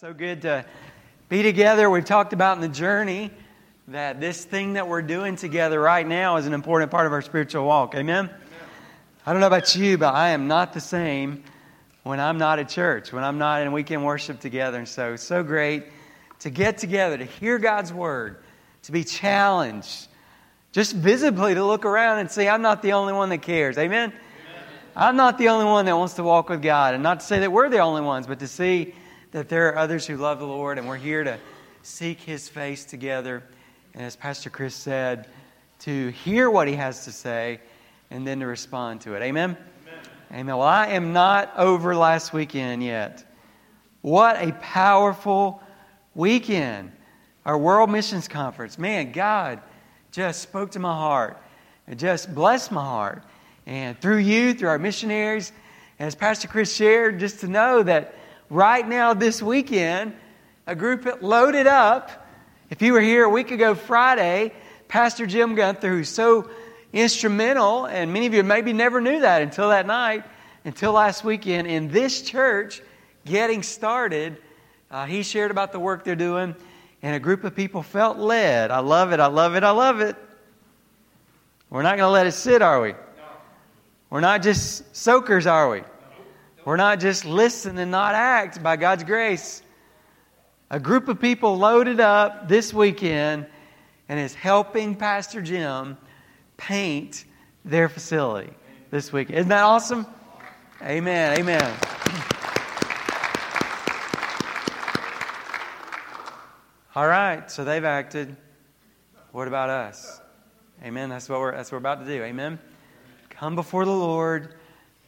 So good to be together. We've talked about in the journey that this thing that we're doing together right now is an important part of our spiritual walk. Amen? Amen? I don't know about you, but I am not the same when I'm not at church, when I'm not in weekend worship together. And so, so great to get together, to hear God's word, to be challenged, just visibly to look around and see I'm not the only one that cares. Amen? Amen? I'm not the only one that wants to walk with God. And not to say that we're the only ones, but to see that there are others who love the Lord, and we're here to seek His face together. And as Pastor Chris said, to hear what He has to say and then to respond to it. Amen? Amen. Amen. Well, I am not over last weekend yet. What a powerful weekend. Our World Missions Conference. Man, God just spoke to my heart and just blessed my heart. And through you, through our missionaries, as Pastor Chris shared, just to know that right now this weekend, a group loaded up. If you were here a week ago Friday, Pastor Jim Gunther, who's so instrumental, and many of you maybe never knew that until that night, until last weekend, in this church getting started, uh, he shared about the work they're doing, and a group of people felt led. I love it, I love it, I love it. We're not going to let it sit, are we? We're not just soakers, are we? We're not just listen and not act by God's grace. A group of people loaded up this weekend and is helping Pastor Jim paint their facility this week. Isn't that awesome? Amen. Amen. All right, so they've acted. What about us? Amen. That's what we're that's what we're about to do. Amen. Come before the Lord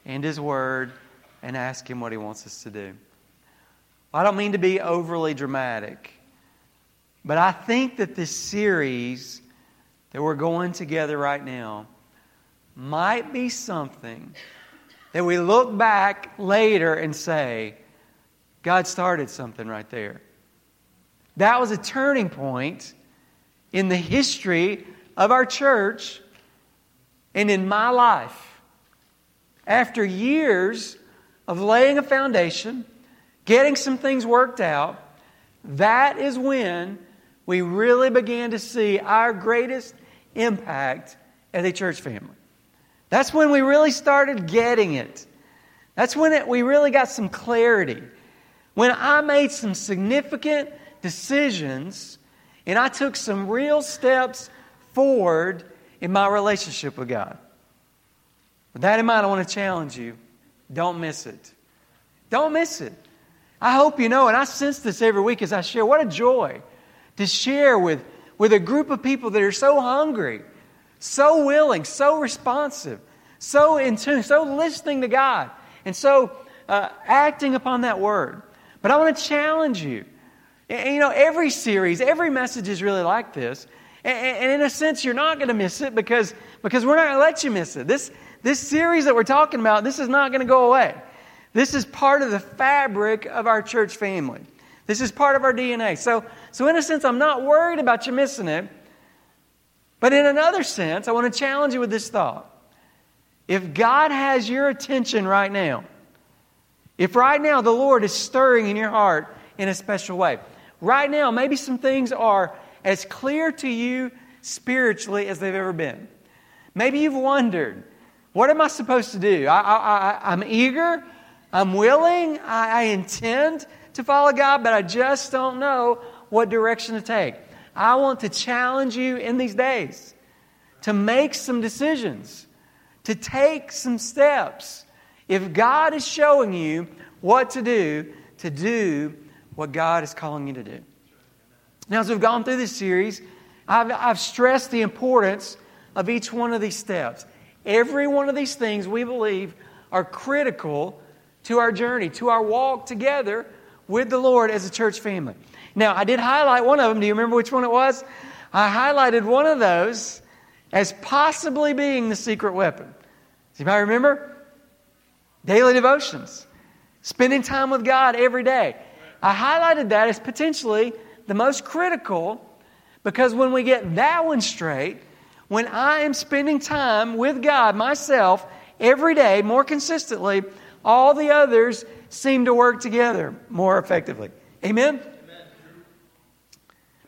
and His Word and ask Him what He wants us to do. I don't mean to be overly dramatic, but I think that this series that we're going together right now might be something that we look back later and say, God started something right there. That was a turning point in the history of our church and in my life. After years of laying a foundation, getting some things worked out, that is when we really began to see our greatest impact as a church family. That's when we really started getting it. That's when it, we really got some clarity. When I made some significant decisions and I took some real steps forward in my relationship with God. With that in mind, I want to challenge you don't miss it. Don't miss it. I hope you know, and I sense this every week as I share. What a joy to share with, with a group of people that are so hungry, so willing, so responsive, so in tune, so listening to God, and so uh, acting upon that word. But I want to challenge you. And, you know, every series, every message is really like this. And, and in a sense, you're not going to miss it because, because we're not going to let you miss it. This, this series that we're talking about, this is not going to go away. This is part of the fabric of our church family. This is part of our DNA. So, so in a sense, I'm not worried about you missing it. But in another sense, I want to challenge you with this thought. If God has your attention right now, if right now the Lord is stirring in your heart in a special way, right now maybe some things are as clear to you spiritually as they've ever been. Maybe you've wondered, what am I supposed to do? I, I'm eager, I'm willing, I, I intend to follow God, but I just don't know what direction to take. I want to challenge you in these days to make some decisions, to take some steps. If God is showing you what to do, to do what God is calling you to do. Now, as we've gone through this series, I've, I've stressed the importance of each one of these steps. Every one of these things we believe are critical to our journey, to our walk together with the Lord as a church family. Now, I did highlight one of them. Do you remember which one it was? I highlighted one of those as possibly being the secret weapon. Does anybody remember? Daily devotions. Spending time with God every day. I highlighted that as potentially the most critical because when we get that one straight, when I am spending time with God myself every day more consistently, all the others seem to work together more effectively. Amen?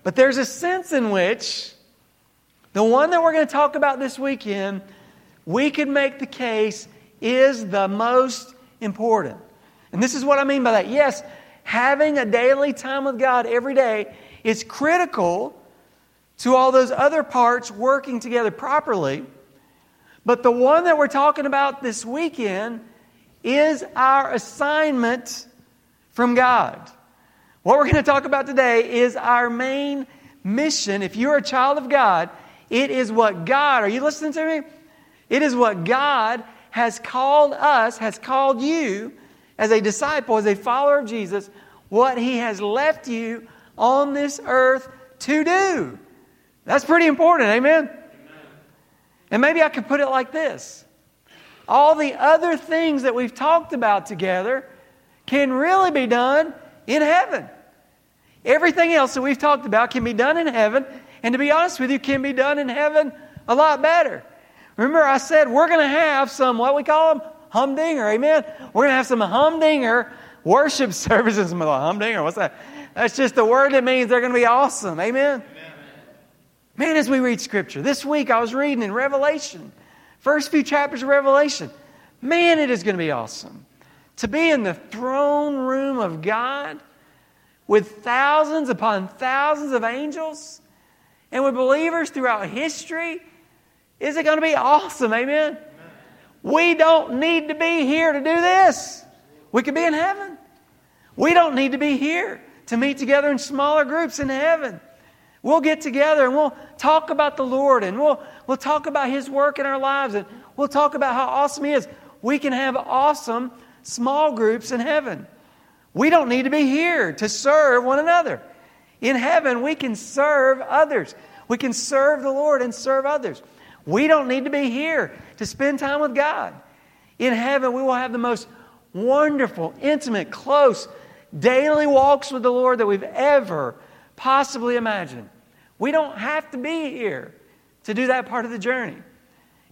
But there's a sense in which the one that we're going to talk about this weekend, we could make the case is the most important. And this is what I mean by that. Yes, having a daily time with God every day is critical to all those other parts working together properly. But the one that we're talking about this weekend is our assignment from God. What we're going to talk about today is our main mission. If you're a child of God, it is what God, are you listening to me? It is what God has called us, has called you as a disciple, as a follower of Jesus, what He has left you on this earth to do. That's pretty important, amen? amen? And maybe I could put it like this all the other things that we've talked about together can really be done in heaven. Everything else that we've talked about can be done in heaven, and to be honest with you, can be done in heaven a lot better. Remember, I said we're going to have some, what we call them? Humdinger, amen? We're going to have some humdinger worship services. Humdinger, what's that? That's just a word that means they're going to be awesome, amen? amen? Man, as we read Scripture, this week I was reading in Revelation, first few chapters of Revelation. Man, it is going to be awesome. To be in the throne room of God with thousands upon thousands of angels and with believers throughout history, is it going to be awesome? Amen? We don't need to be here to do this. We could be in heaven. We don't need to be here to meet together in smaller groups in heaven. We'll get together and we'll talk about the Lord and we'll, we'll talk about His work in our lives and we'll talk about how awesome He is. We can have awesome small groups in heaven. We don't need to be here to serve one another. In heaven, we can serve others. We can serve the Lord and serve others. We don't need to be here to spend time with God. In heaven, we will have the most wonderful, intimate, close, daily walks with the Lord that we've ever possibly imagine. We don't have to be here to do that part of the journey.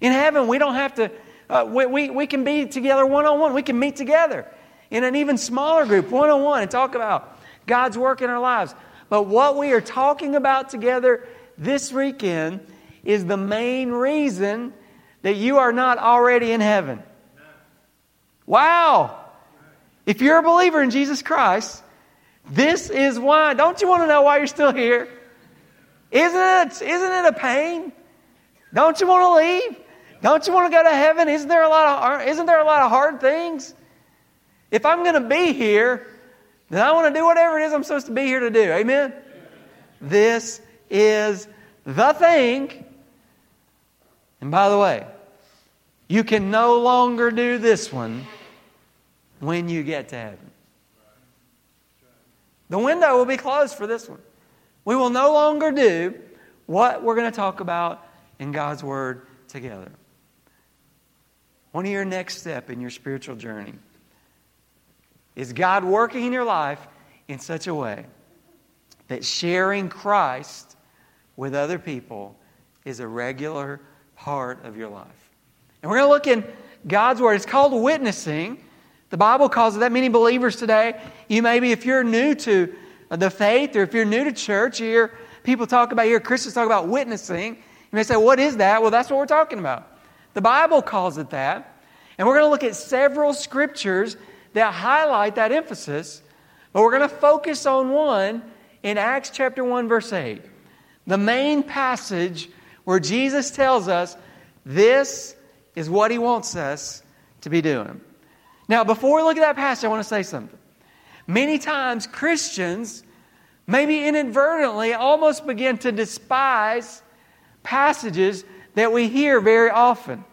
In heaven, we don't have to, uh, we, we, we can be together one on one. We can meet together in an even smaller group, one on one, and talk about God's work in our lives. But what we are talking about together this weekend is the main reason that you are not already in heaven. Wow! If you're a believer in Jesus Christ, this is why. Don't you want to know why you're still here? Isn't it, isn't it a pain? Don't you want to leave? Don't you want to go to heaven? Isn't there a lot of, isn't there a lot of hard things? If I'm going to be here, then I want to do whatever it is I'm supposed to be here to do. Amen? This is the thing. And by the way, you can no longer do this one when you get to heaven. The window will be closed for this one. We will no longer do what we're going to talk about in God's Word together. One of your next step in your spiritual journey is God working in your life in such a way that sharing Christ with other people is a regular part of your life. And we're going to look in God's Word. It's called witnessing. The Bible calls it that. Many believers today, you maybe, if you're new to the faith or if you're new to church, hear people talk about, hear Christians talk about witnessing. You may say, What is that? Well, that's what we're talking about. The Bible calls it that. And we're going to look at several scriptures that highlight that emphasis, but we're going to focus on one in Acts chapter 1, verse 8. The main passage where Jesus tells us this is what he wants us to be doing. Now, before we look at that passage, I want to say something. Many times, Christians, maybe inadvertently, almost begin to despise passages that we hear very often.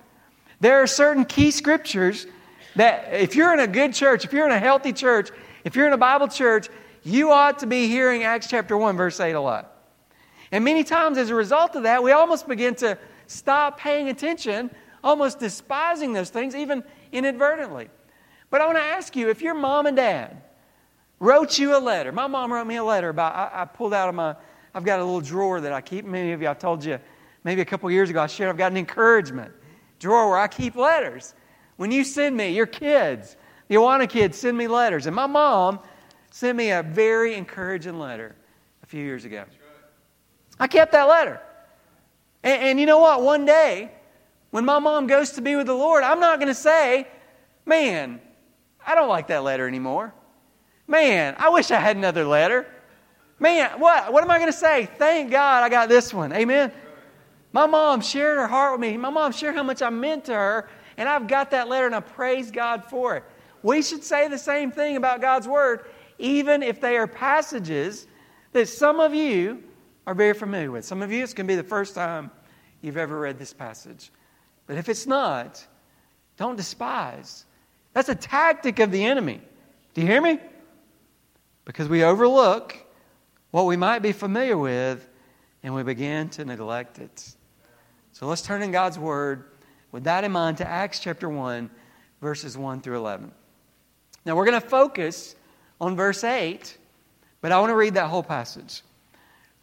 There are certain key scriptures that if you're in a good church, if you're in a healthy church, if you're in a Bible church, you ought to be hearing Acts chapter 1, verse 8 a lot. And many times, as a result of that, we almost begin to stop paying attention, almost despising those things, even inadvertently. But I want to ask you if your mom and dad wrote you a letter, my mom wrote me a letter about, I, I pulled out of my, I've got a little drawer that I keep. Many of you, I told you maybe a couple years ago, I shared, I've got an encouragement drawer where I keep letters. When you send me, your kids, the Awana kids send me letters. And my mom sent me a very encouraging letter a few years ago. I kept that letter. And, and, you know what? One day, when my mom goes to be with the Lord, I'm not going to say, man, I don't like that letter anymore. Man, I wish I had another letter. Man, what, what am I going to say? Thank God I got this one. Amen. My mom shared her heart with me. My mom shared how much I meant to her, and I've got that letter and I praise God for it. We should say the same thing about God's Word, even if they are passages that some of you are very familiar with. Some of you, it's going to be the first time you've ever read this passage. But if it's not, don't despise. That's a tactic of the enemy. Do you hear me? Because we overlook what we might be familiar with and we begin to neglect it. So let's turn in God's Word with that in mind to Acts chapter 1, verses 1 through 11. Now we're going to focus on verse 8, but I want to read that whole passage.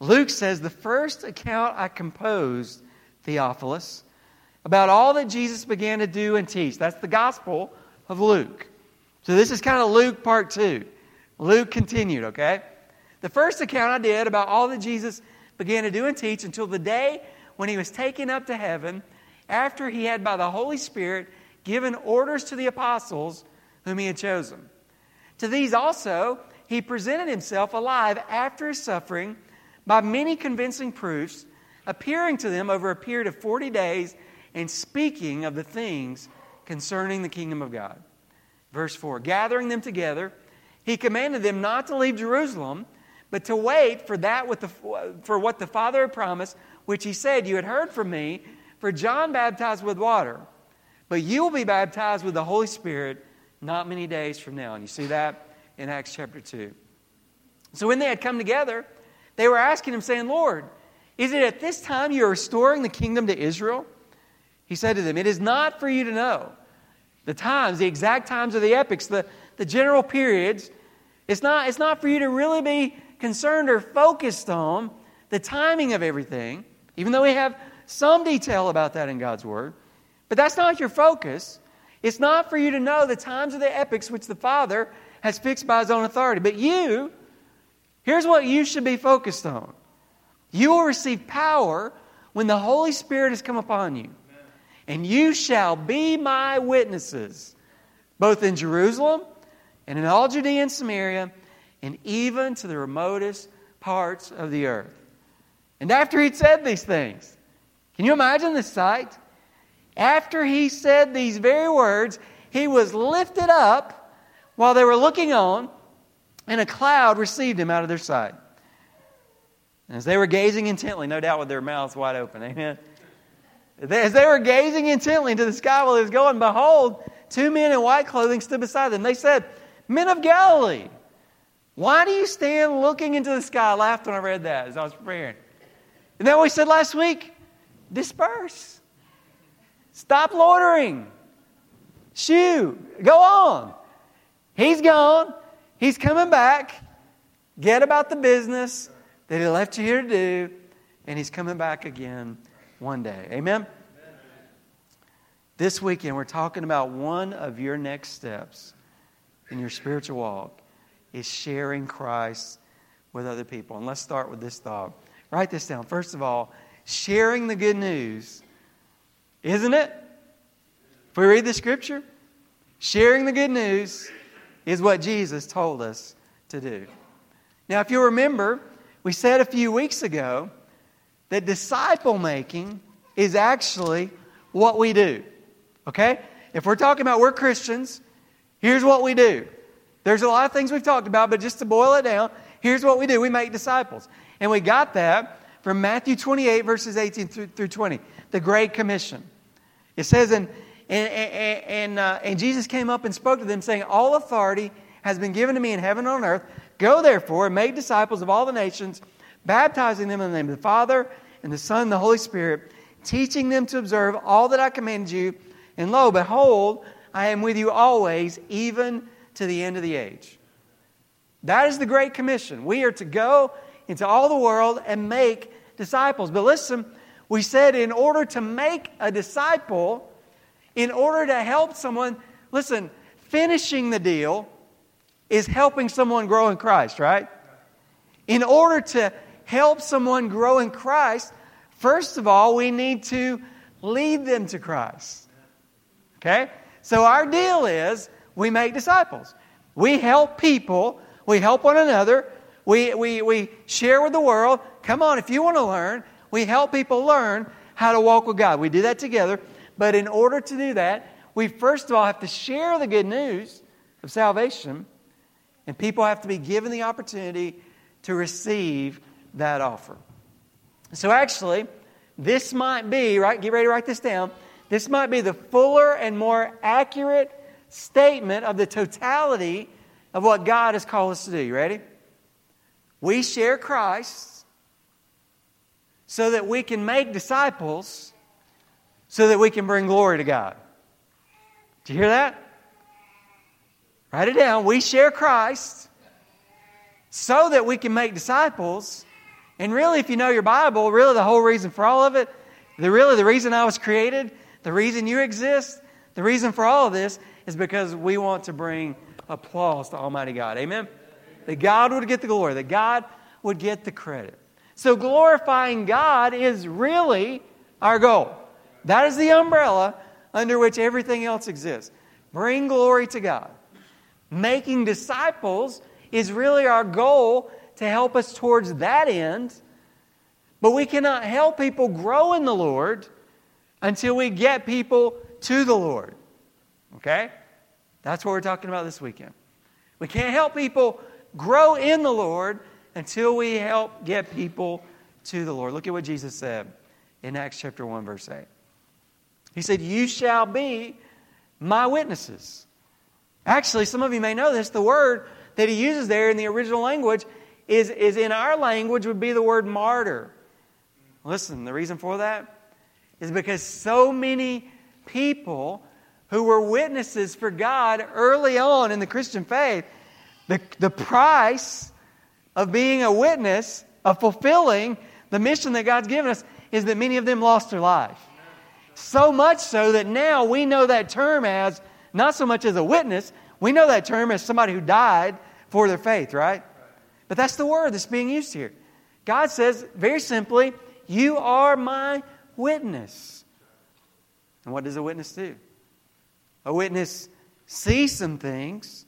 Luke says, The first account I composed, Theophilus, about all that Jesus began to do and teach. That's the gospel of Luke. So this is kind of Luke part two. Luke continued, okay? The first account I did about all that Jesus began to do and teach until the day when he was taken up to heaven after he had, by the Holy Spirit, given orders to the apostles whom he had chosen. To these also he presented himself alive after his suffering by many convincing proofs, appearing to them over a period of 40 days and speaking of the things concerning the kingdom of God. Verse 4 Gathering them together, he commanded them not to leave Jerusalem, but to wait for, that with the, for what the Father had promised which he said, You had heard from me, for John baptized with water, but you will be baptized with the Holy Spirit not many days from now. And you see that in Acts chapter 2. So when they had come together, they were asking him, saying, Lord, is it at this time you are restoring the kingdom to Israel? He said to them, It is not for you to know the times, the exact times of the epochs, the, the general periods. It's not, it's not for you to really be concerned or focused on the timing of everything even though we have some detail about that in God's Word. But that's not your focus. It's not for you to know the times of the epochs which the Father has fixed by His own authority. But you, here's what you should be focused on you will receive power when the Holy Spirit has come upon you. And you shall be my witnesses, both in Jerusalem and in all Judea and Samaria, and even to the remotest parts of the earth. And after he'd said these things, can you imagine the sight? After he said these very words, he was lifted up while they were looking on, and a cloud received him out of their sight. And as they were gazing intently, no doubt with their mouths wide open, amen. As they were gazing intently into the sky while he was going, behold, two men in white clothing stood beside them. They said, Men of Galilee, why do you stand looking into the sky? I laughed when I read that as I was preparing. And then we said last week disperse. Stop loitering. Shoo. Go on. He's gone. He's coming back. Get about the business that he left you here to do. And he's coming back again one day. Amen? This weekend, we're talking about one of your next steps in your spiritual walk is sharing Christ with other people. And let's start with this thought. Write this down. First of all, sharing the good news, isn't it? If we read the scripture, sharing the good news is what Jesus told us to do. Now, if you remember, we said a few weeks ago that disciple making is actually what we do. Okay? If we're talking about we're Christians, here's what we do. There's a lot of things we've talked about, but just to boil it down, here's what we do we make disciples. And we got that from Matthew 28, verses 18 through 20, the Great Commission. It says, and, and, and, uh, and Jesus came up and spoke to them, saying, All authority has been given to me in heaven and on earth. Go therefore and make disciples of all the nations, baptizing them in the name of the Father and the Son the Holy Spirit, teaching them to observe all that I commanded you. And lo, behold, I am with you always, even to the end of the age. That is the Great Commission. We are to go into all the world and make disciples. But listen, we said in order to make a disciple, in order to help someone, listen, finishing the deal is helping someone grow in Christ, right? In order to help someone grow in Christ, first of all, we need to lead them to Christ. Okay? So our deal is we make disciples. We help people, we help one another, we, we, we share with the world. Come on, if you want to learn, we help people learn how to walk with God. We do that together. But in order to do that, we first of all have to share the good news of salvation, and people have to be given the opportunity to receive that offer. So, actually, this might be, right? Get ready to write this down. This might be the fuller and more accurate statement of the totality of what God has called us to do. You ready? We share Christ so that we can make disciples, so that we can bring glory to God. Do you hear that? Write it down. We share Christ so that we can make disciples. And really, if you know your Bible, really the whole reason for all of it, the really the reason I was created, the reason you exist, the reason for all of this is because we want to bring applause to Almighty God. Amen? That God would get the glory, that God would get the credit. So glorifying God is really our goal. That is the umbrella under which everything else exists. Bring glory to God. Making disciples is really our goal to help us towards that end. But we cannot help people grow in the Lord until we get people to the Lord. Okay? That's what we're talking about this weekend. We can't help people grow in the Lord until we help get people to the Lord. Look at what Jesus said in Acts chapter 1, verse 8. He said, You shall be my witnesses. Actually, some of you may know this. The word that he uses there in the original language is, is in our language would be the word martyr. Listen, the reason for that is because so many people who were witnesses for God early on in the Christian faith, the, the price of being a witness, of fulfilling the mission that God's given us, is that many of them lost their life. So much so that now we know that term as not so much as a witness, we know that term as somebody who died for their faith, right? But that's the word that's being used here. God says very simply, You are my witness. And what does a witness do? A witness sees some things,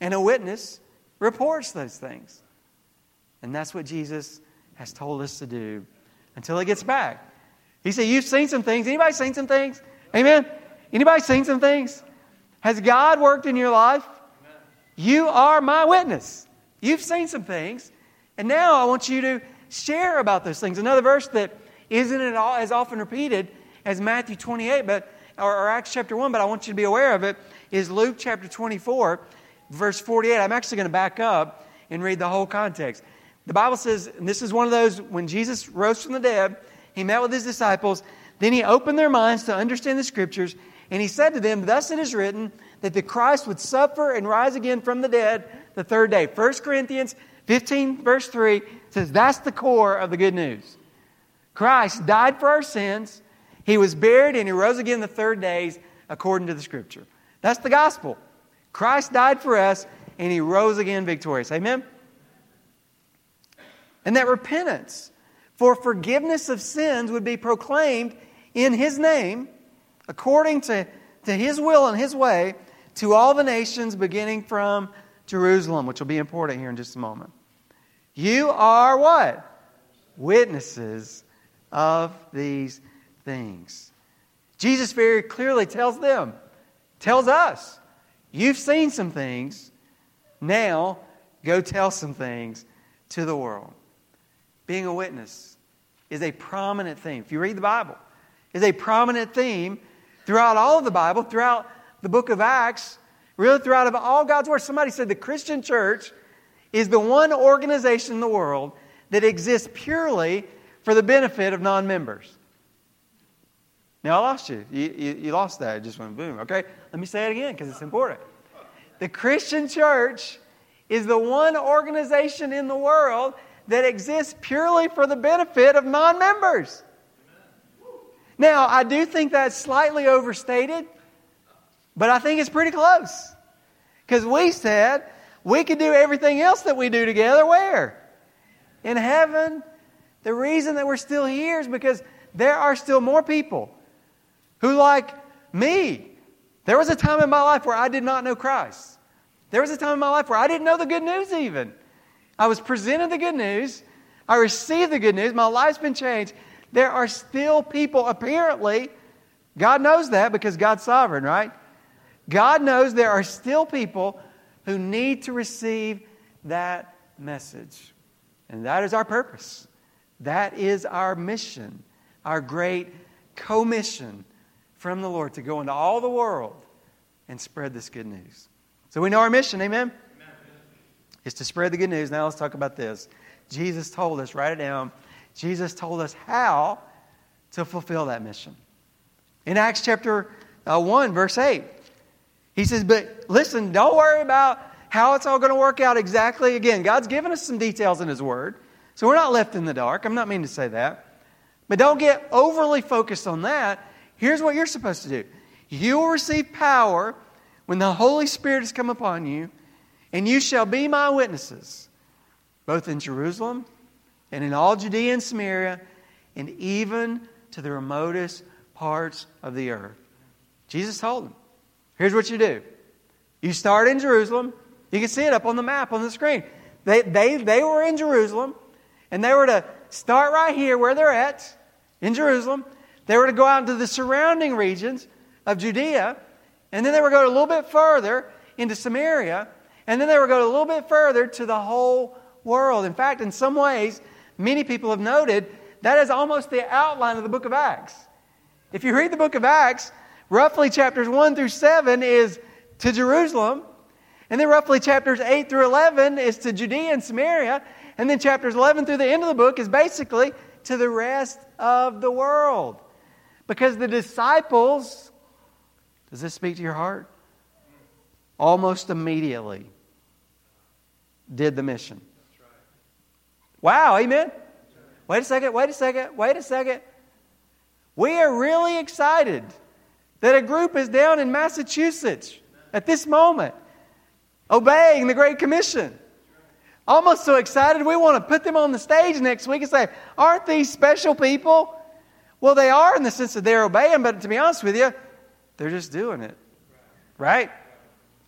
and a witness reports those things. And that's what Jesus has told us to do until he gets back. He said, You've seen some things. Anybody seen some things? Amen? Anybody seen some things? Has God worked in your life? You are my witness. You've seen some things. And now I want you to share about those things. Another verse that isn't at all as often repeated as Matthew 28, but or, or Acts chapter 1, but I want you to be aware of it, is Luke chapter 24, verse 48. I'm actually going to back up and read the whole context. The Bible says, and this is one of those when Jesus rose from the dead, he met with his disciples. Then he opened their minds to understand the scriptures, and he said to them, Thus it is written that the Christ would suffer and rise again from the dead the third day. 1 Corinthians 15, verse 3 says that's the core of the good news. Christ died for our sins, he was buried, and he rose again the third days according to the scripture. That's the gospel. Christ died for us, and he rose again victorious. Amen? And that repentance for forgiveness of sins would be proclaimed in His name, according to, to His will and His way, to all the nations, beginning from Jerusalem, which will be important here in just a moment. You are what? Witnesses of these things. Jesus very clearly tells them, tells us, you've seen some things, now go tell some things to the world. Being a witness is a prominent theme. If you read the Bible, is a prominent theme throughout all of the Bible, throughout the book of Acts, really throughout of all God's Word. Somebody said the Christian church is the one organization in the world that exists purely for the benefit of non members. Now, I lost you. You, you. you, lost that. It just went boom. Okay? Let me say it again because it's important. The Christian church is the one organization in the world that exists purely for the benefit of non members. Now, I do think that's slightly overstated, but I think it's pretty close. Because we said we could do everything else that we do together where? In heaven. The reason that we're still here is because there are still more people who, like me, there was a time in my life where I did not know Christ. There was a time in my life where I didn't know the good news even. I was presented the good news. I received the good news. My life's been changed. There are still people, apparently, God knows that because God's sovereign, right? God knows there are still people who need to receive that message. And that is our purpose. That is our mission, our great commission from the Lord to go into all the world and spread this good news. So we know our mission, amen? amen? Is to spread the good news. Now let's talk about this. Jesus told us, write it down. Jesus told us how to fulfill that mission. In Acts chapter uh, 1, verse 8, he says, But listen, don't worry about how it's all going to work out exactly. Again, God's given us some details in His Word, so we're not left in the dark. I'm not meaning to say that. But don't get overly focused on that. Here's what you're supposed to do you will receive power when the Holy Spirit has come upon you, and you shall be my witnesses, both in Jerusalem and in all Judea and Samaria, and even to the remotest parts of the earth. Jesus told them, here's what you do. You start in Jerusalem. You can see it up on the map on the screen. They, they, they were in Jerusalem, and they were to start right here where they're at, in Jerusalem. They were to go out into the surrounding regions of Judea, and then they were to go a little bit further into Samaria, and then they were to go a little bit further to the whole world. In fact, in some ways, many people have noted that is almost the outline of the book of Acts. If you read the book of Acts, roughly chapters 1 through 7 is to Jerusalem, and then roughly chapters 8 through 11 is to Judea and Samaria, and then chapters 11 through the end of the book is basically to the rest of the world. Because the disciples, does this speak to your heart? Almost immediately did the mission. Wow, amen? Wait a second, wait a second, wait a second. We are really excited that a group is down in Massachusetts at this moment obeying the Great Commission. Almost so excited, we want to put them on the stage next week and say, Aren't these special people? Well, they are in the sense that they're obeying, but to be honest with you, they're just doing it. Right?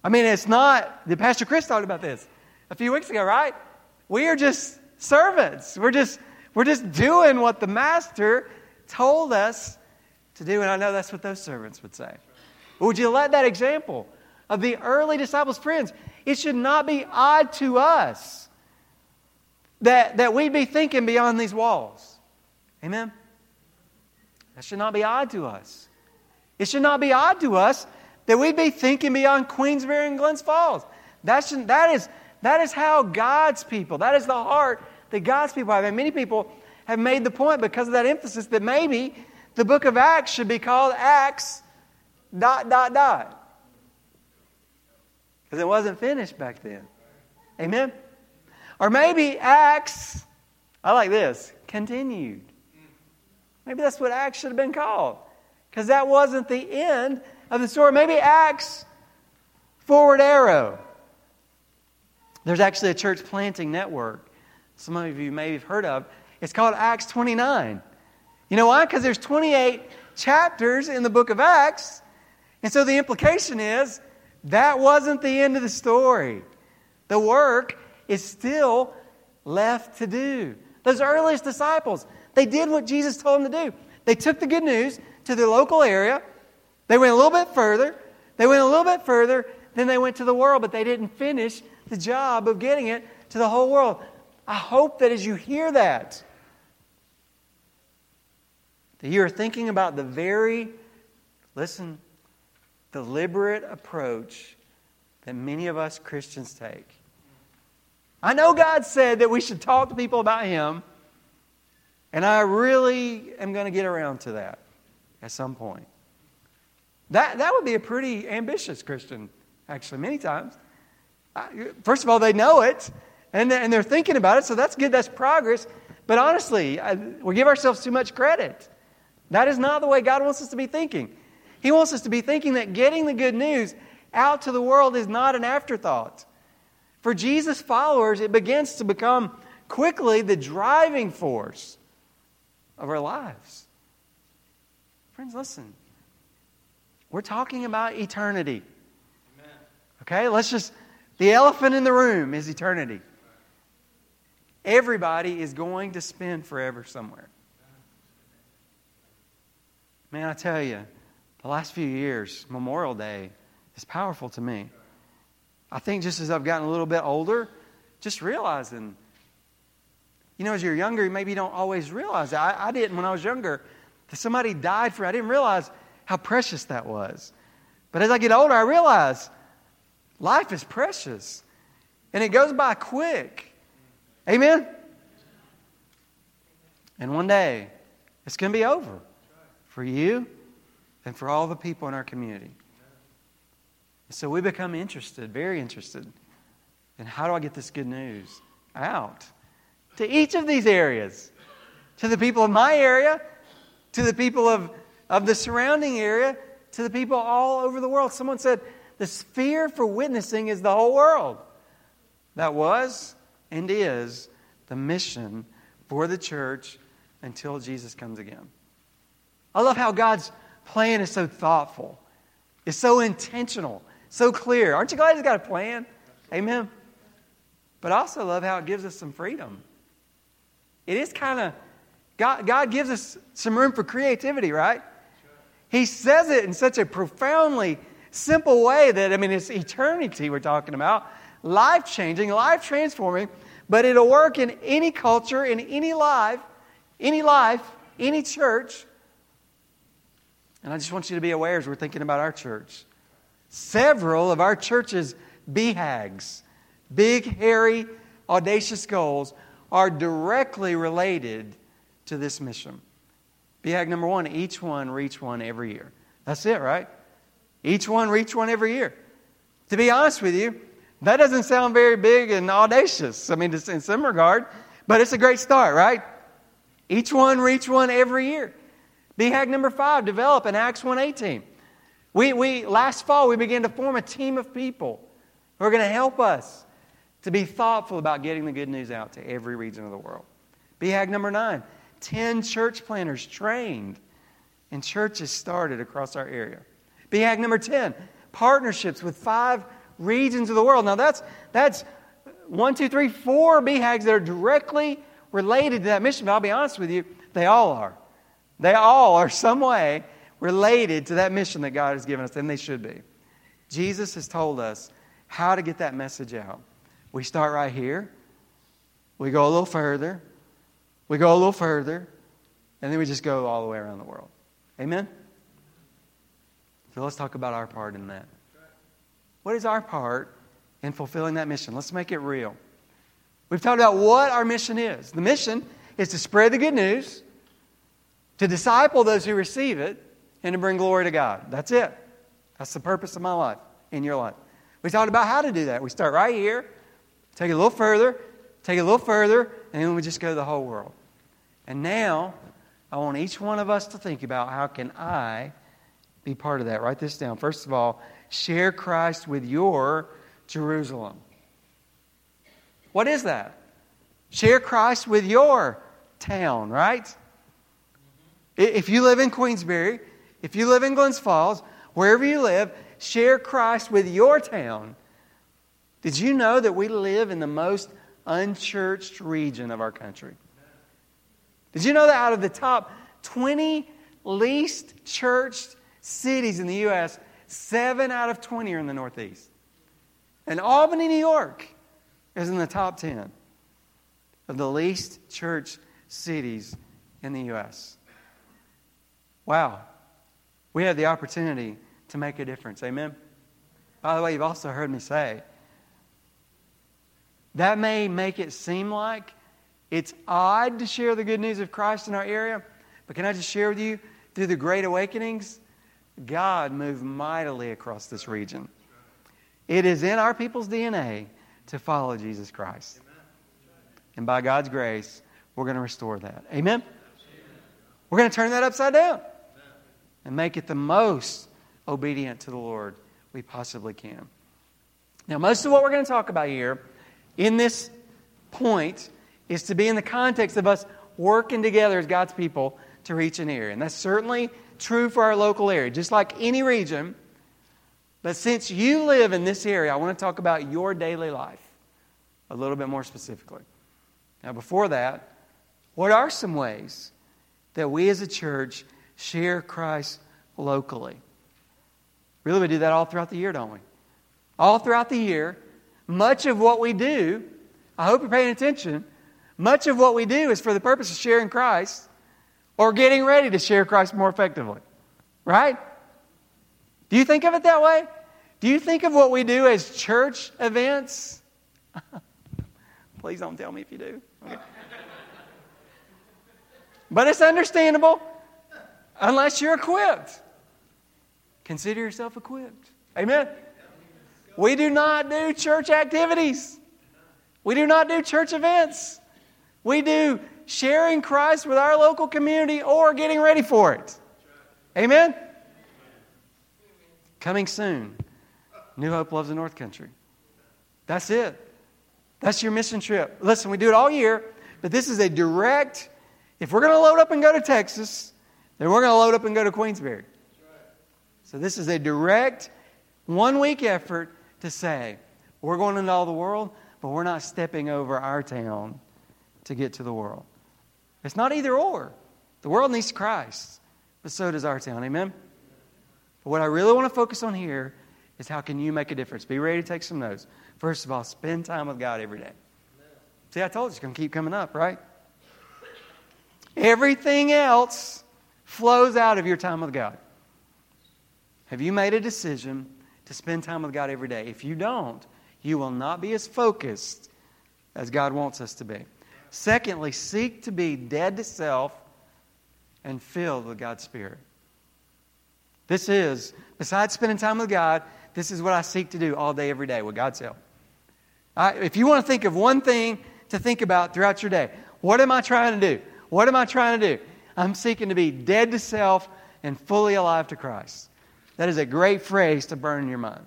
I mean, it's not, the Pastor Chris talked about this a few weeks ago, right? We are just servants. We're just, we're just doing what the Master told us to do. And I know that's what those servants would say. But would you let that example of the early disciples' friends, it should not be odd to us that, that we'd be thinking beyond these walls. Amen? That should not be odd to us. It should not be odd to us that we'd be thinking beyond Queensbury and Glens Falls. That, should, that, is, that is how God's people, that is the heart that God's people have. And many people have made the point because of that emphasis that maybe the book of Acts should be called Acts dot, dot, dot. Because it wasn't finished back then. Amen? Or maybe Acts, I like this, continued. Maybe that's what Acts should have been called. Because that wasn't the end of the story. Maybe Acts, forward arrow. There's actually a church planting network. Some of you may have heard of. It's called Acts 29. You know why? Because there's 28 chapters in the book of Acts. And so the implication is that wasn't the end of the story. The work is still left to do. Those earliest disciples, they did what Jesus told them to do. They took the good news to their local area. They went a little bit further. They went a little bit further. Then they went to the world, but they didn't finish the job of getting it to the whole world. I hope that as you hear that, that you are thinking about the very, listen, deliberate approach that many of us Christians take. I know God said that we should talk to people about Him, and I really am going to get around to that at some point. That, that would be a pretty ambitious Christian, actually, many times. First of all, they know it, and and they're thinking about it, so that's good, that's progress. But honestly, we give ourselves too much credit. That is not the way God wants us to be thinking. He wants us to be thinking that getting the good news out to the world is not an afterthought. for Jesus followers, it begins to become quickly the driving force of our lives. Friends, listen. We're talking about eternity. Okay, let's just, the elephant in the room is eternity. Everybody is going to spend forever somewhere. Man, I tell you, the last few years, Memorial Day is powerful to me. I think just as I've gotten a little bit older, just realizing, you know, as you're younger, maybe you don't always realize that. I, I didn't when I was younger. That somebody died for, I didn't realize how precious that was. But as I get older, I realize life is precious and it goes by quick. Amen? And one day, it's going to be over for you and for all the people in our community. So we become interested, very interested, in how do I get this good news out to each of these areas, to the people of my area, to the people of, of the surrounding area, to the people all over the world. Someone said, the sphere for witnessing is the whole world. That was and is the mission for the church until Jesus comes again. I love how God's plan is so thoughtful, it's so intentional, so clear. Aren't you glad He's got a plan? Amen. But I also love how it gives us some freedom. It is kind of, God, God gives us some room for creativity, right? He says it in such a profoundly simple way that, I mean, it's eternity we're talking about, life changing, life transforming, but it'll work in any culture, in any life, any life, any church. And I just want you to be aware as we're thinking about our church. Several of our church's BHAGs, big, hairy, audacious goals, are directly related to this mission. BHAG number one, each one reach one every year. That's it, right? Each one reach one every year. To be honest with you, that doesn't sound very big and audacious. I mean, in some regard, but it's a great start, right? Each one reach one every year. BHAG number five, develop in Acts 1.18. We, we, last fall, we began to form a team of people who are going to help us to be thoughtful about getting the good news out to every region of the world. BHAG number nine, 10 church planters trained and churches started across our area. BHAG number 10, partnerships with five regions of the world. Now, that's, that's one, two, three, four BHAGs that are directly related to that mission. But I'll be honest with you, they all are. They all are some way related to that mission that God has given us, and they should be. Jesus has told us how to get that message out. We start right here, we go a little further, we go a little further, and then we just go all the way around the world. Amen? So let's talk about our part in that. What is our part in fulfilling that mission? Let's make it real. We've talked about what our mission is. The mission is to spread the good news, to disciple those who receive it, and to bring glory to God. That's it. That's the purpose of my life, in your life. We talked about how to do that. We start right here, take it a little further, take it a little further, and then we just go to the whole world. And now, I want each one of us to think about how can I be part of that. Write this down. First of all, share Christ with your Jerusalem. What is that? Share Christ with your town, right? If you live in Queensbury, if you live in Glens Falls, wherever you live, share Christ with your town. Did you know that we live in the most unchurched region of our country? Did you know that out of the top 20 least churched cities in the U.S., seven out of 20 are in the Northeast. And Albany, New York is in the top 10 of the least church cities in the U.S. Wow. We have the opportunity to make a difference. Amen? By the way, you've also heard me say that may make it seem like it's odd to share the good news of Christ in our area, but can I just share with you through the great awakenings? God moved mightily across this region. It is in our people's DNA to follow Jesus Christ. And by God's grace, we're going to restore that. Amen? We're going to turn that upside down and make it the most obedient to the Lord we possibly can. Now, most of what we're going to talk about here in this point is to be in the context of us working together as God's people to reach an area. And that's certainly true for our local area, just like any region. But since you live in this area, I want to talk about your daily life a little bit more specifically. Now, before that, what are some ways that we as a church share Christ locally? Really, we do that all throughout the year, don't we? All throughout the year, much of what we do, I hope you're paying attention, much of what we do is for the purpose of sharing Christ or getting ready to share Christ more effectively. Right? Do you think of it that way? Do you think of what we do as church events? Please don't tell me if you do. Okay. but it's understandable unless you're equipped. Consider yourself equipped. Amen. We do not do church activities. We do not do church events. We do sharing Christ with our local community or getting ready for it. Amen? Coming soon. New Hope loves the North Country. That's it. That's your mission trip. Listen, we do it all year, but this is a direct, if we're going to load up and go to Texas, then we're going to load up and go to Queensbury. So this is a direct one week effort to say, we're going into all the world, but we're not stepping over our town to get to the world. It's not either or. The world needs Christ, but so does our town. Amen? But what I really want to focus on here is how can you make a difference? Be ready to take some notes. First of all, spend time with God every day. See, I told you it's going to keep coming up, right? Everything else flows out of your time with God. Have you made a decision to spend time with God every day? If you don't, you will not be as focused as God wants us to be. Secondly, seek to be dead to self and filled with God's Spirit. This is, besides spending time with God, this is what I seek to do all day, every day with God's help. if you want to think of one thing to think about throughout your day, what am I trying to do? What am I trying to do? I'm seeking to be dead to self and fully alive to Christ. That is a great phrase to burn in your mind.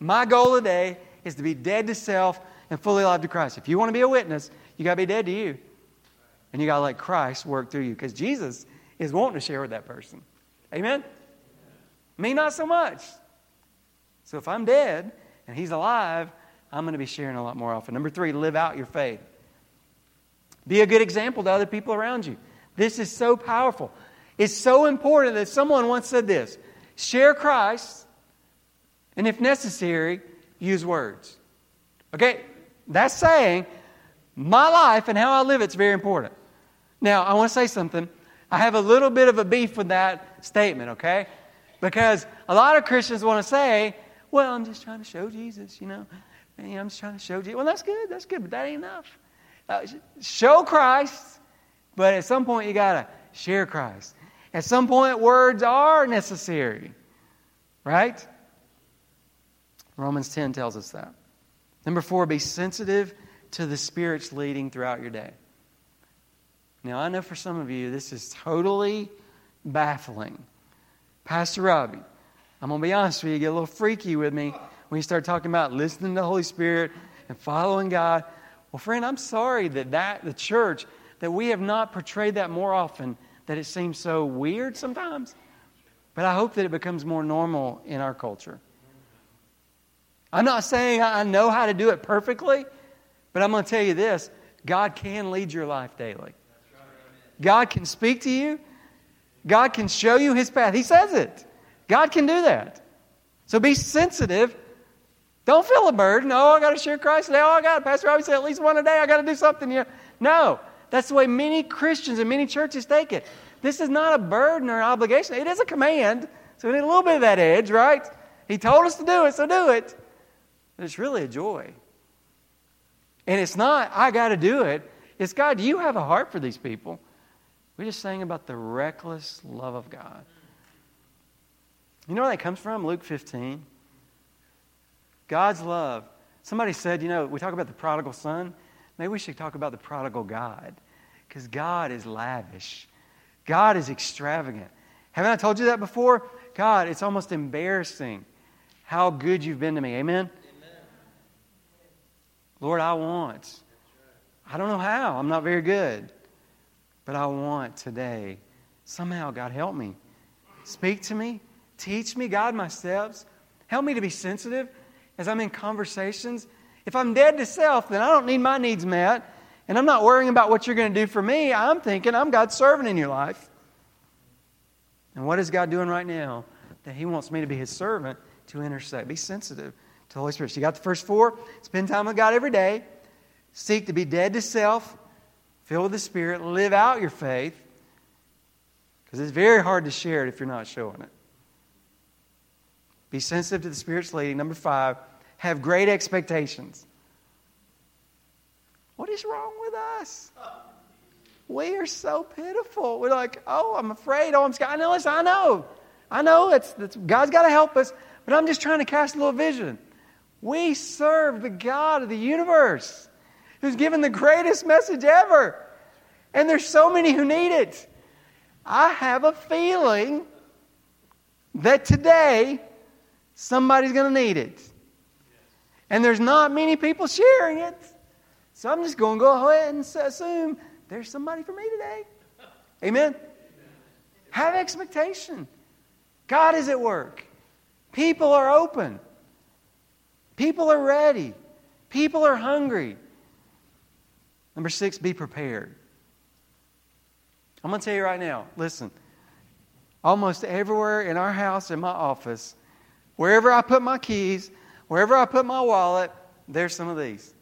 My goal today is to be dead to self and fully alive to Christ. If you want to be a witness, you got to be dead to you. And you got to let Christ work through you because Jesus is wanting to share with that person. Amen? Me, not so much. So if I'm dead and he's alive, I'm going to be sharing a lot more often. Number three, live out your faith. Be a good example to other people around you. This is so powerful. It's so important that someone once said this share Christ, and if necessary, use words. Okay? That's saying my life and how I live it's very important. Now, I want to say something. I have a little bit of a beef with that statement, okay? Because a lot of Christians want to say, well, I'm just trying to show Jesus, you know. I'm just trying to show Jesus. Well, that's good. That's good, but that ain't enough. Uh, show Christ, but at some point you got to share Christ. At some point, words are necessary, right? Romans 10 tells us that. Number four, be sensitive to the Spirit's leading throughout your day. Now, I know for some of you, this is totally baffling. Pastor Robbie, I'm going to be honest with you, you get a little freaky with me when you start talking about listening to the Holy Spirit and following God. Well, friend, I'm sorry that, that the church, that we have not portrayed that more often, that it seems so weird sometimes. But I hope that it becomes more normal in our culture. I'm not saying I know how to do it perfectly, but I'm going to tell you this God can lead your life daily. God can speak to you. God can show you his path. He says it. God can do that. So be sensitive. Don't feel a burden. Oh, I got to share Christ today. Oh, I got to. Pastor always said at least one a day. I got to do something. Yeah. No, that's the way many Christians and many churches take it. This is not a burden or an obligation. It is a command. So we need a little bit of that edge, right? He told us to do it, so do it. But it's really a joy. And it's not, I got to do it. It's God, you have a heart for these people. We just sang about the reckless love of God. You know where that comes from? Luke 15. God's love. Somebody said, you know, we talk about the prodigal son. Maybe we should talk about the prodigal God. Because God is lavish, God is extravagant. Haven't I told you that before? God, it's almost embarrassing how good you've been to me. Amen? Lord, I want. I don't know how. I'm not very good. But I want today. Somehow, God, help me. Speak to me. Teach me. Guide my steps. Help me to be sensitive as I'm in conversations. If I'm dead to self, then I don't need my needs met. And I'm not worrying about what you're going to do for me. I'm thinking I'm God's servant in your life. And what is God doing right now? That He wants me to be His servant to intersect. Be sensitive to the Holy Spirit. So you got the first four. Spend time with God every day. Seek to be dead to self, filled with the Spirit, live out your faith. Because it's very hard to share it if you're not showing it. Be sensitive to the Spirit's leading. Number five, have great expectations. What is wrong with us? We are so pitiful. We're like, oh, I'm afraid. Oh, I'm scared. I know, I know. I know that's, that's God's got to help us, but I'm just trying to cast a little vision. We serve the God of the universe who's given the greatest message ever. And there's so many who need it. I have a feeling that today somebody's going to need it. And there's not many people sharing it. So I'm just going to go ahead and assume there's somebody for me today. Amen? Have expectation. God is at work. People are open. People are ready. People are hungry. Number six, be prepared. I'm going to tell you right now listen, almost everywhere in our house, in my office, wherever I put my keys, wherever I put my wallet, there's some of these.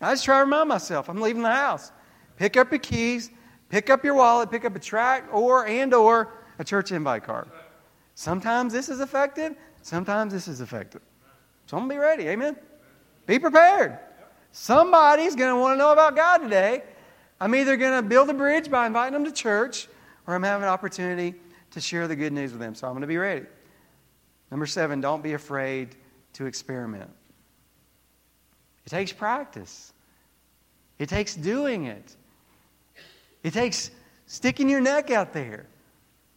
I just try to remind myself I'm leaving the house. Pick up your keys, pick up your wallet, pick up a tract or and or a church invite card. Sometimes this is effective, sometimes this is effective. So I'm to be ready. Amen. Be prepared. Somebody's to want to know about God today. I'm either to build a bridge by inviting them to church, or I'm having an opportunity to share the good news with them. So I'm to be ready. Number seven, don't be afraid to experiment. It takes practice, it takes doing it, it takes sticking your neck out there.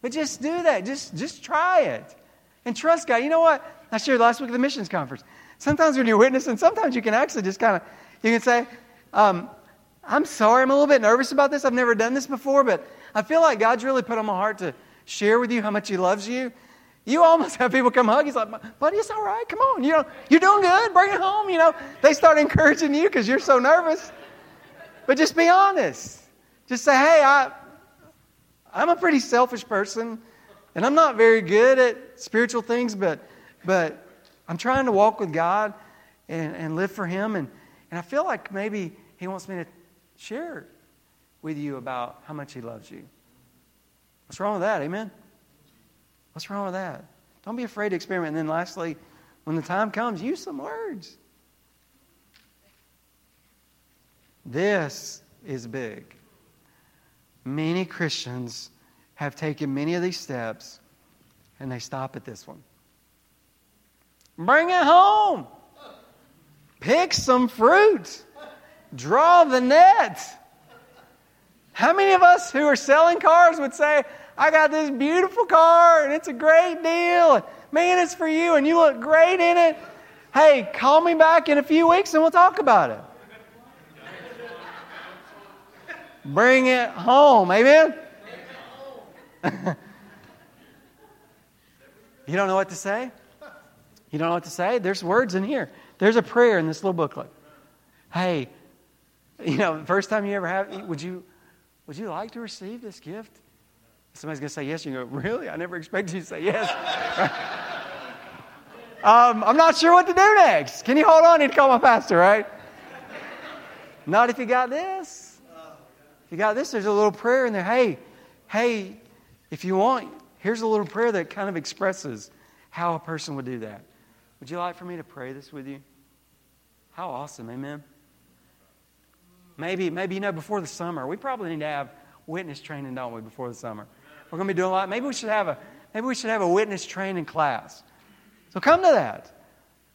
But just do that. Just, just try it. And trust God. You know what? I shared last week at the missions conference. Sometimes when you're witnessing, sometimes you can actually just kind of, you can say, um, I'm sorry, I'm a little bit nervous about this. I've never done this before, but I feel like God's really put on my heart to share with you how much He loves you. You almost have people come hug. He's like, buddy, it's all right. Come on. You know, you're doing good. Bring it home. You know, they start encouraging you because you're so nervous. But just be honest. Just say, hey, I, I'm a pretty selfish person, and I'm not very good at spiritual things, but but I'm trying to walk with God and, and live for Him. And, and I feel like maybe He wants me to share with you about how much He loves you. What's wrong with that? Amen? What's wrong with that? Don't be afraid to experiment. And then lastly, when the time comes, use some words. This is big. Many Christians have taken many of these steps and they stop at this one. Bring it home. Pick some fruit. Draw the net. How many of us who are selling cars would say, I got this beautiful car and it's a great deal. Man, it's for you and you look great in it. Hey, call me back in a few weeks and we'll talk about it. Bring it home. Amen? you don't know what to say? You don't know what to say? There's words in here. There's a prayer in this little booklet. Hey, you know, first time you ever have, would you, would you like to receive this gift? Somebody's going to say yes. You go, really? I never expected you to say yes. um, I'm not sure what to do next. Can you hold on? To call my pastor, right? Not if you got this. If you got this, there's a little prayer in there. Hey, hey, if you want, here's a little prayer that kind of expresses how a person would do that. Would you like for me to pray this with you? How awesome, amen? Maybe, maybe you know, before the summer, we probably need to have witness training, don't we, before the summer? We're going to be doing a lot. Maybe we should have a, maybe we should have a witness training class. So come to that.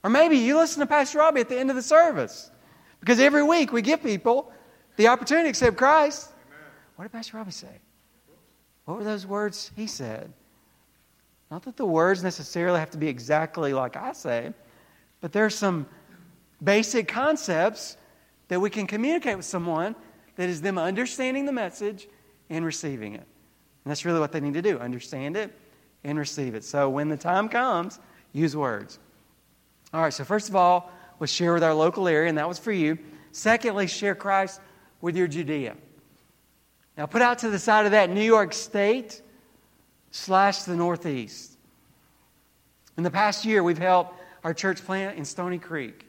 Or maybe you listen to Pastor Robbie at the end of the service. Because every week we give people the opportunity to accept Christ. What did Pastor Robbie say? What were those words he said? Not that the words necessarily have to be exactly like I say, but there's some basic concepts that we can communicate with someone that is them understanding the message and receiving it. And that's really what they need to do understand it and receive it. So when the time comes, use words. All right, so first of all, we'll share with our local area, and that was for you. Secondly, share Christ with your Judea. Now, put out to the side of that New York State slash the Northeast. In the past year, we've helped our church plant in Stony Creek,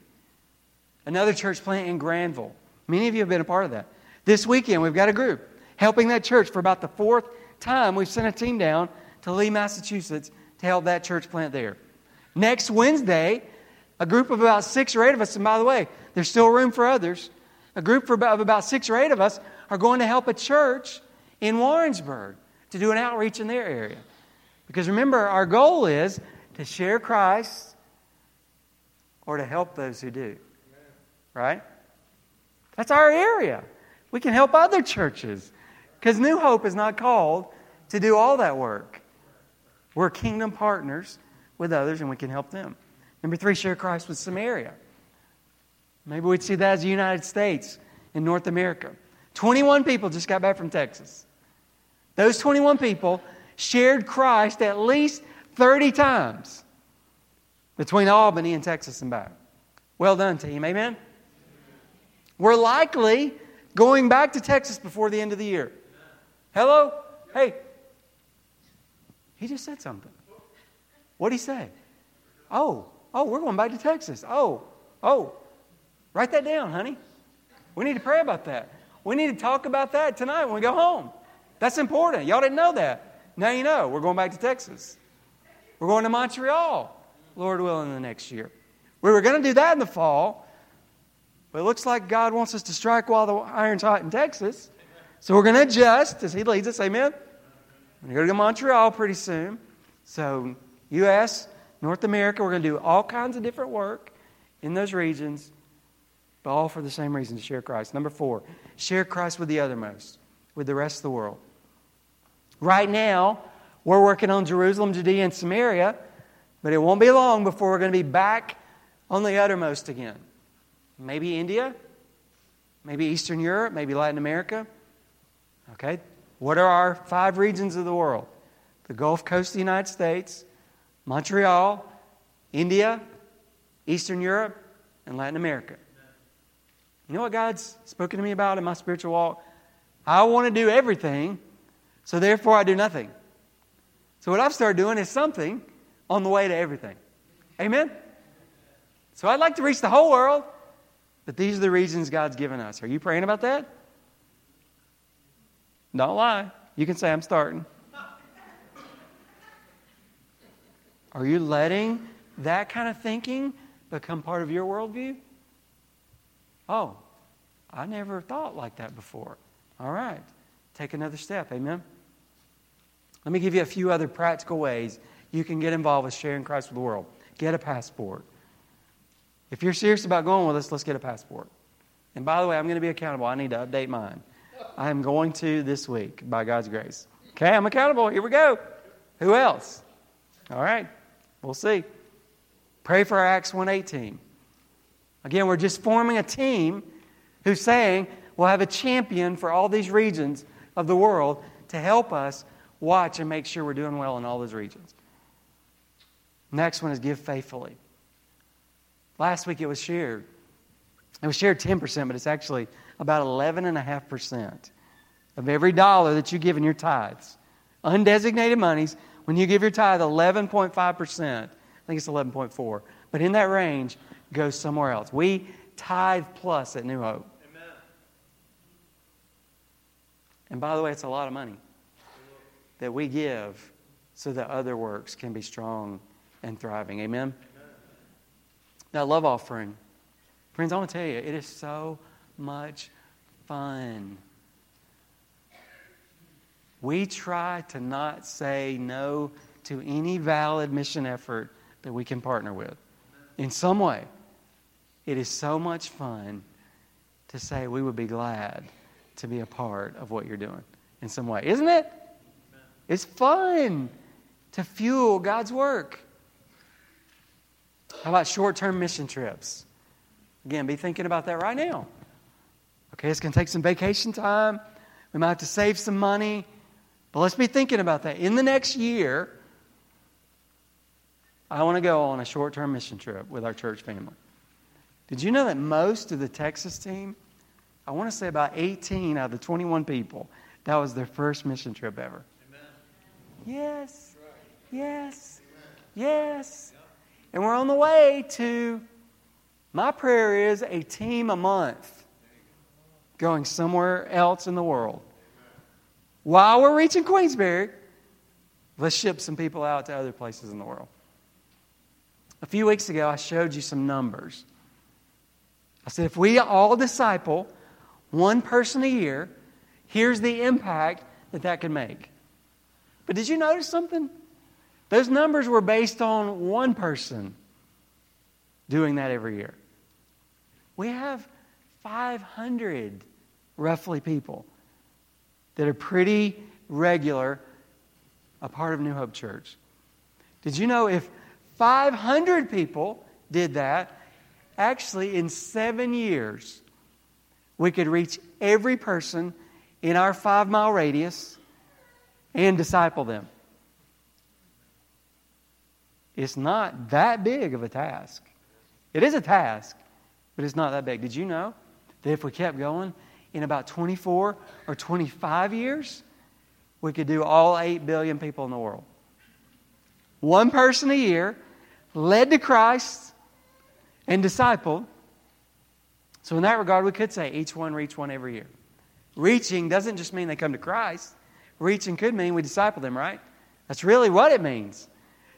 another church plant in Granville. Many of you have been a part of that. This weekend, we've got a group helping that church for about the fourth time. We've sent a team down to Lee, Massachusetts to help that church plant there. Next Wednesday, a group of about six or eight of us, and by the way, there's still room for others. A group of about six or eight of us are going to help a church in Warrensburg to do an outreach in their area. Because remember, our goal is to share Christ or to help those who do. Right? That's our area. We can help other churches. Because New Hope is not called to do all that work. We're kingdom partners with others and we can help them. Number three, share Christ with Samaria. Maybe we'd see that as the United States in North America. 21 people just got back from Texas. Those 21 people shared Christ at least 30 times between Albany and Texas and back. Well done, team. Amen? We're likely going back to Texas before the end of the year. Hello? Hey. He just said something. What'd he say? Oh, oh, we're going back to Texas. Oh, oh. Write that down, honey. We need to pray about that. We need to talk about that tonight when we go home. That's important. Y'all didn't know that. Now you know. We're going back to Texas. We're going to Montreal, Lord willing, in the next year. We were going to do that in the fall, but it looks like God wants us to strike while the iron's hot in Texas. So we're going to adjust as He leads us. Amen? We're going to go to Montreal pretty soon. So, U.S., North America, we're going to do all kinds of different work in those regions, but all for the same reason to share Christ. Number four, share Christ with the uttermost, with the rest of the world. Right now, we're working on Jerusalem, Judea, and Samaria, but it won't be long before we're going to be back on the uttermost again. Maybe India, maybe Eastern Europe, maybe Latin America. Okay? What are our five regions of the world? The Gulf Coast of the United States, Montreal, India, Eastern Europe, and Latin America. You know what God's spoken to me about in my spiritual walk? I want to do everything, so therefore I do nothing. So what I've started doing is something on the way to everything. Amen? So I'd like to reach the whole world, but these are the reasons God's given us. Are you praying about that? Don't lie. You can say, I'm starting. Are you letting that kind of thinking become part of your worldview? Oh, I never thought like that before. All right. Take another step. Amen. Let me give you a few other practical ways you can get involved with sharing Christ with the world. Get a passport. If you're serious about going with us, let's get a passport. And by the way, I'm going to be accountable. I need to update mine. I am going to this week by God's grace. Okay, I'm accountable. Here we go. Who else? All right, we'll see. Pray for our Acts 118. Again, we're just forming a team who's saying we'll have a champion for all these regions of the world to help us watch and make sure we're doing well in all those regions. Next one is give faithfully. Last week it was shared. It was shared 10%, but it's actually about 11.5% of every dollar that you give in your tithes. Undesignated monies, when you give your tithe, 11.5%, I think it's 11.4, but in that range goes somewhere else. We tithe plus at New Hope. Amen. And by the way, it's a lot of money that we give so that other works can be strong and thriving. Amen? Amen. Now, love offering. Friends, I want to tell you, it is so much fun. We try to not say no to any valid mission effort that we can partner with in some way. It is so much fun to say we would be glad to be a part of what you're doing in some way, isn't it? It's fun to fuel God's work. How about short term mission trips? Again, be thinking about that right now. Okay, it's going to take some vacation time. We might have to save some money. But let's be thinking about that. In the next year, I want to go on a short term mission trip with our church family. Did you know that most of the Texas team, I want to say about 18 out of the 21 people, that was their first mission trip ever? Amen. Yes. Yes. Yes. And we're on the way to, my prayer is a team a month going somewhere else in the world. While we're reaching Queensbury, let's ship some people out to other places in the world. A few weeks ago, I showed you some numbers. I said, if we all disciple one person a year, here's the impact that that could make. But did you notice something? Those numbers were based on one person doing that every year. We have 500 roughly people that are pretty regular a part of New Hope Church. Did you know if 500 people did that, actually in seven years, we could reach every person in our five mile radius and disciple them? It's not that big of a task. It is a task, but it's not that big. Did you know that if we kept going, in about 24 or 25 years, we could do all 8 billion people in the world? One person a year, led to Christ and discipled. So, in that regard, we could say each one reach one every year. Reaching doesn't just mean they come to Christ, reaching could mean we disciple them, right? That's really what it means.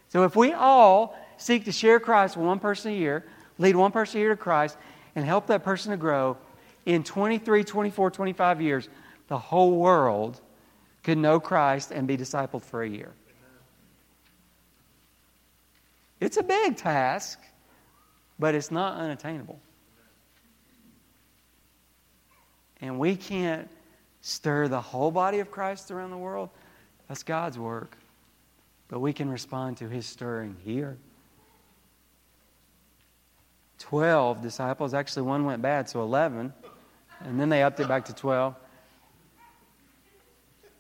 So if we all seek to share Christ with one person a year, lead one person a year to Christ, and help that person to grow, in 23, 24, 25 years, the whole world could know Christ and be discipled for a year. It's a big task, but it's not unattainable. And we can't stir the whole body of Christ around the world. That's God's work but we can respond to his stirring here. Twelve disciples, actually, one went bad, so 11, and then they upped it back to 12.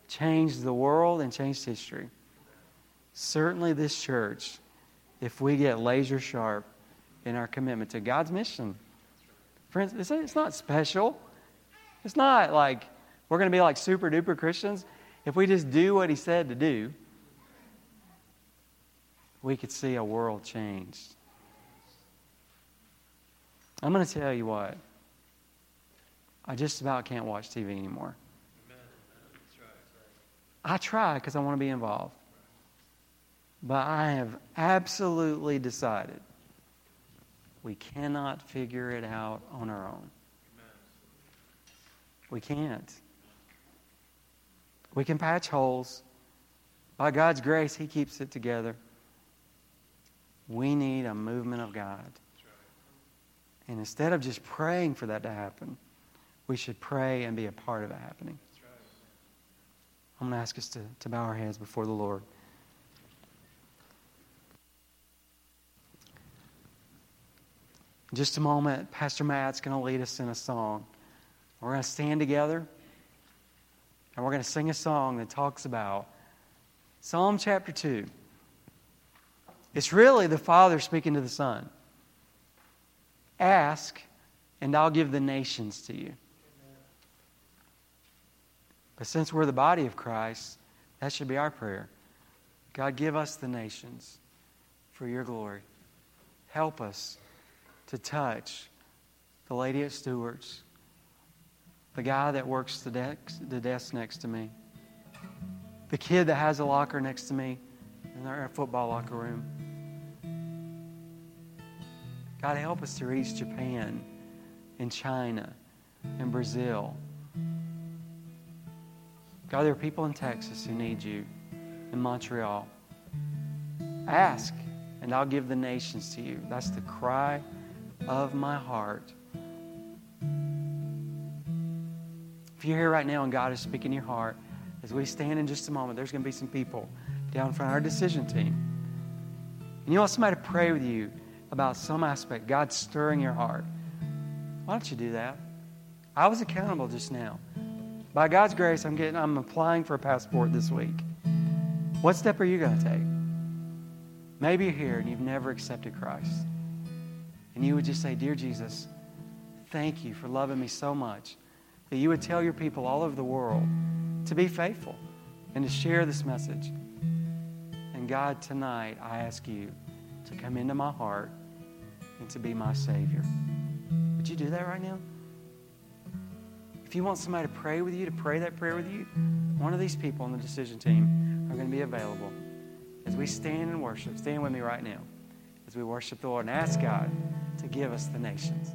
Changed the world and changed history. Certainly, this church, if we get laser sharp in our commitment to God's mission. Friends, it's not special. It's not like we're going to be like super duper Christians. If we just do what He said to do, we could see a world changed. I'm going to tell you what. I just about can't watch TV anymore. I try because I want to be involved. But I have absolutely decided we cannot figure it out on our own. We can't. We can patch holes. By God's grace, He keeps it together. We need a movement of God. And instead of just praying for that to happen, we should pray and be a part of it happening. I'm going to ask us to, to bow our heads before the Lord. In just a moment, Pastor Matt's going to lead us in a song. We're going to stand together and we're going to sing a song that talks about Psalm chapter 2. It's really the Father speaking to the Son. Ask, and I'll give the nations to you. But since we're the body of Christ, that should be our prayer. God, give us the nations for your glory. Help us to touch the lady at Stewart's, the guy that works the desk, the desk next to me, the kid that has a locker next to me in our football locker room. God, help us to reach Japan and China and Brazil. God, there are people in Texas who need you, in Montreal. Ask, and I'll give the nations to you. That's the cry of my heart. If you're here right now and God is speaking your heart, as we stand in just a moment, there's going to be some people down front of our decision team. And you want somebody to pray with you about some aspect, God stirring your heart, why don't you do that? I was accountable just now. By God's grace, I'm getting I'm applying for a passport this week. What step are you going to take? Maybe you're here and you've never accepted Christ. And you would just say, Dear Jesus, thank you for loving me so much that you would tell your people all over the world to be faithful and to share this message. And God, tonight, I ask you to come into my heart and to be my Savior. Would you do that right now? If you want somebody to pray with you, to pray that prayer with you, one of these people on the decision team are going to be available as we stand and worship. Stand with me right now as we worship the Lord and ask God to give us the nations.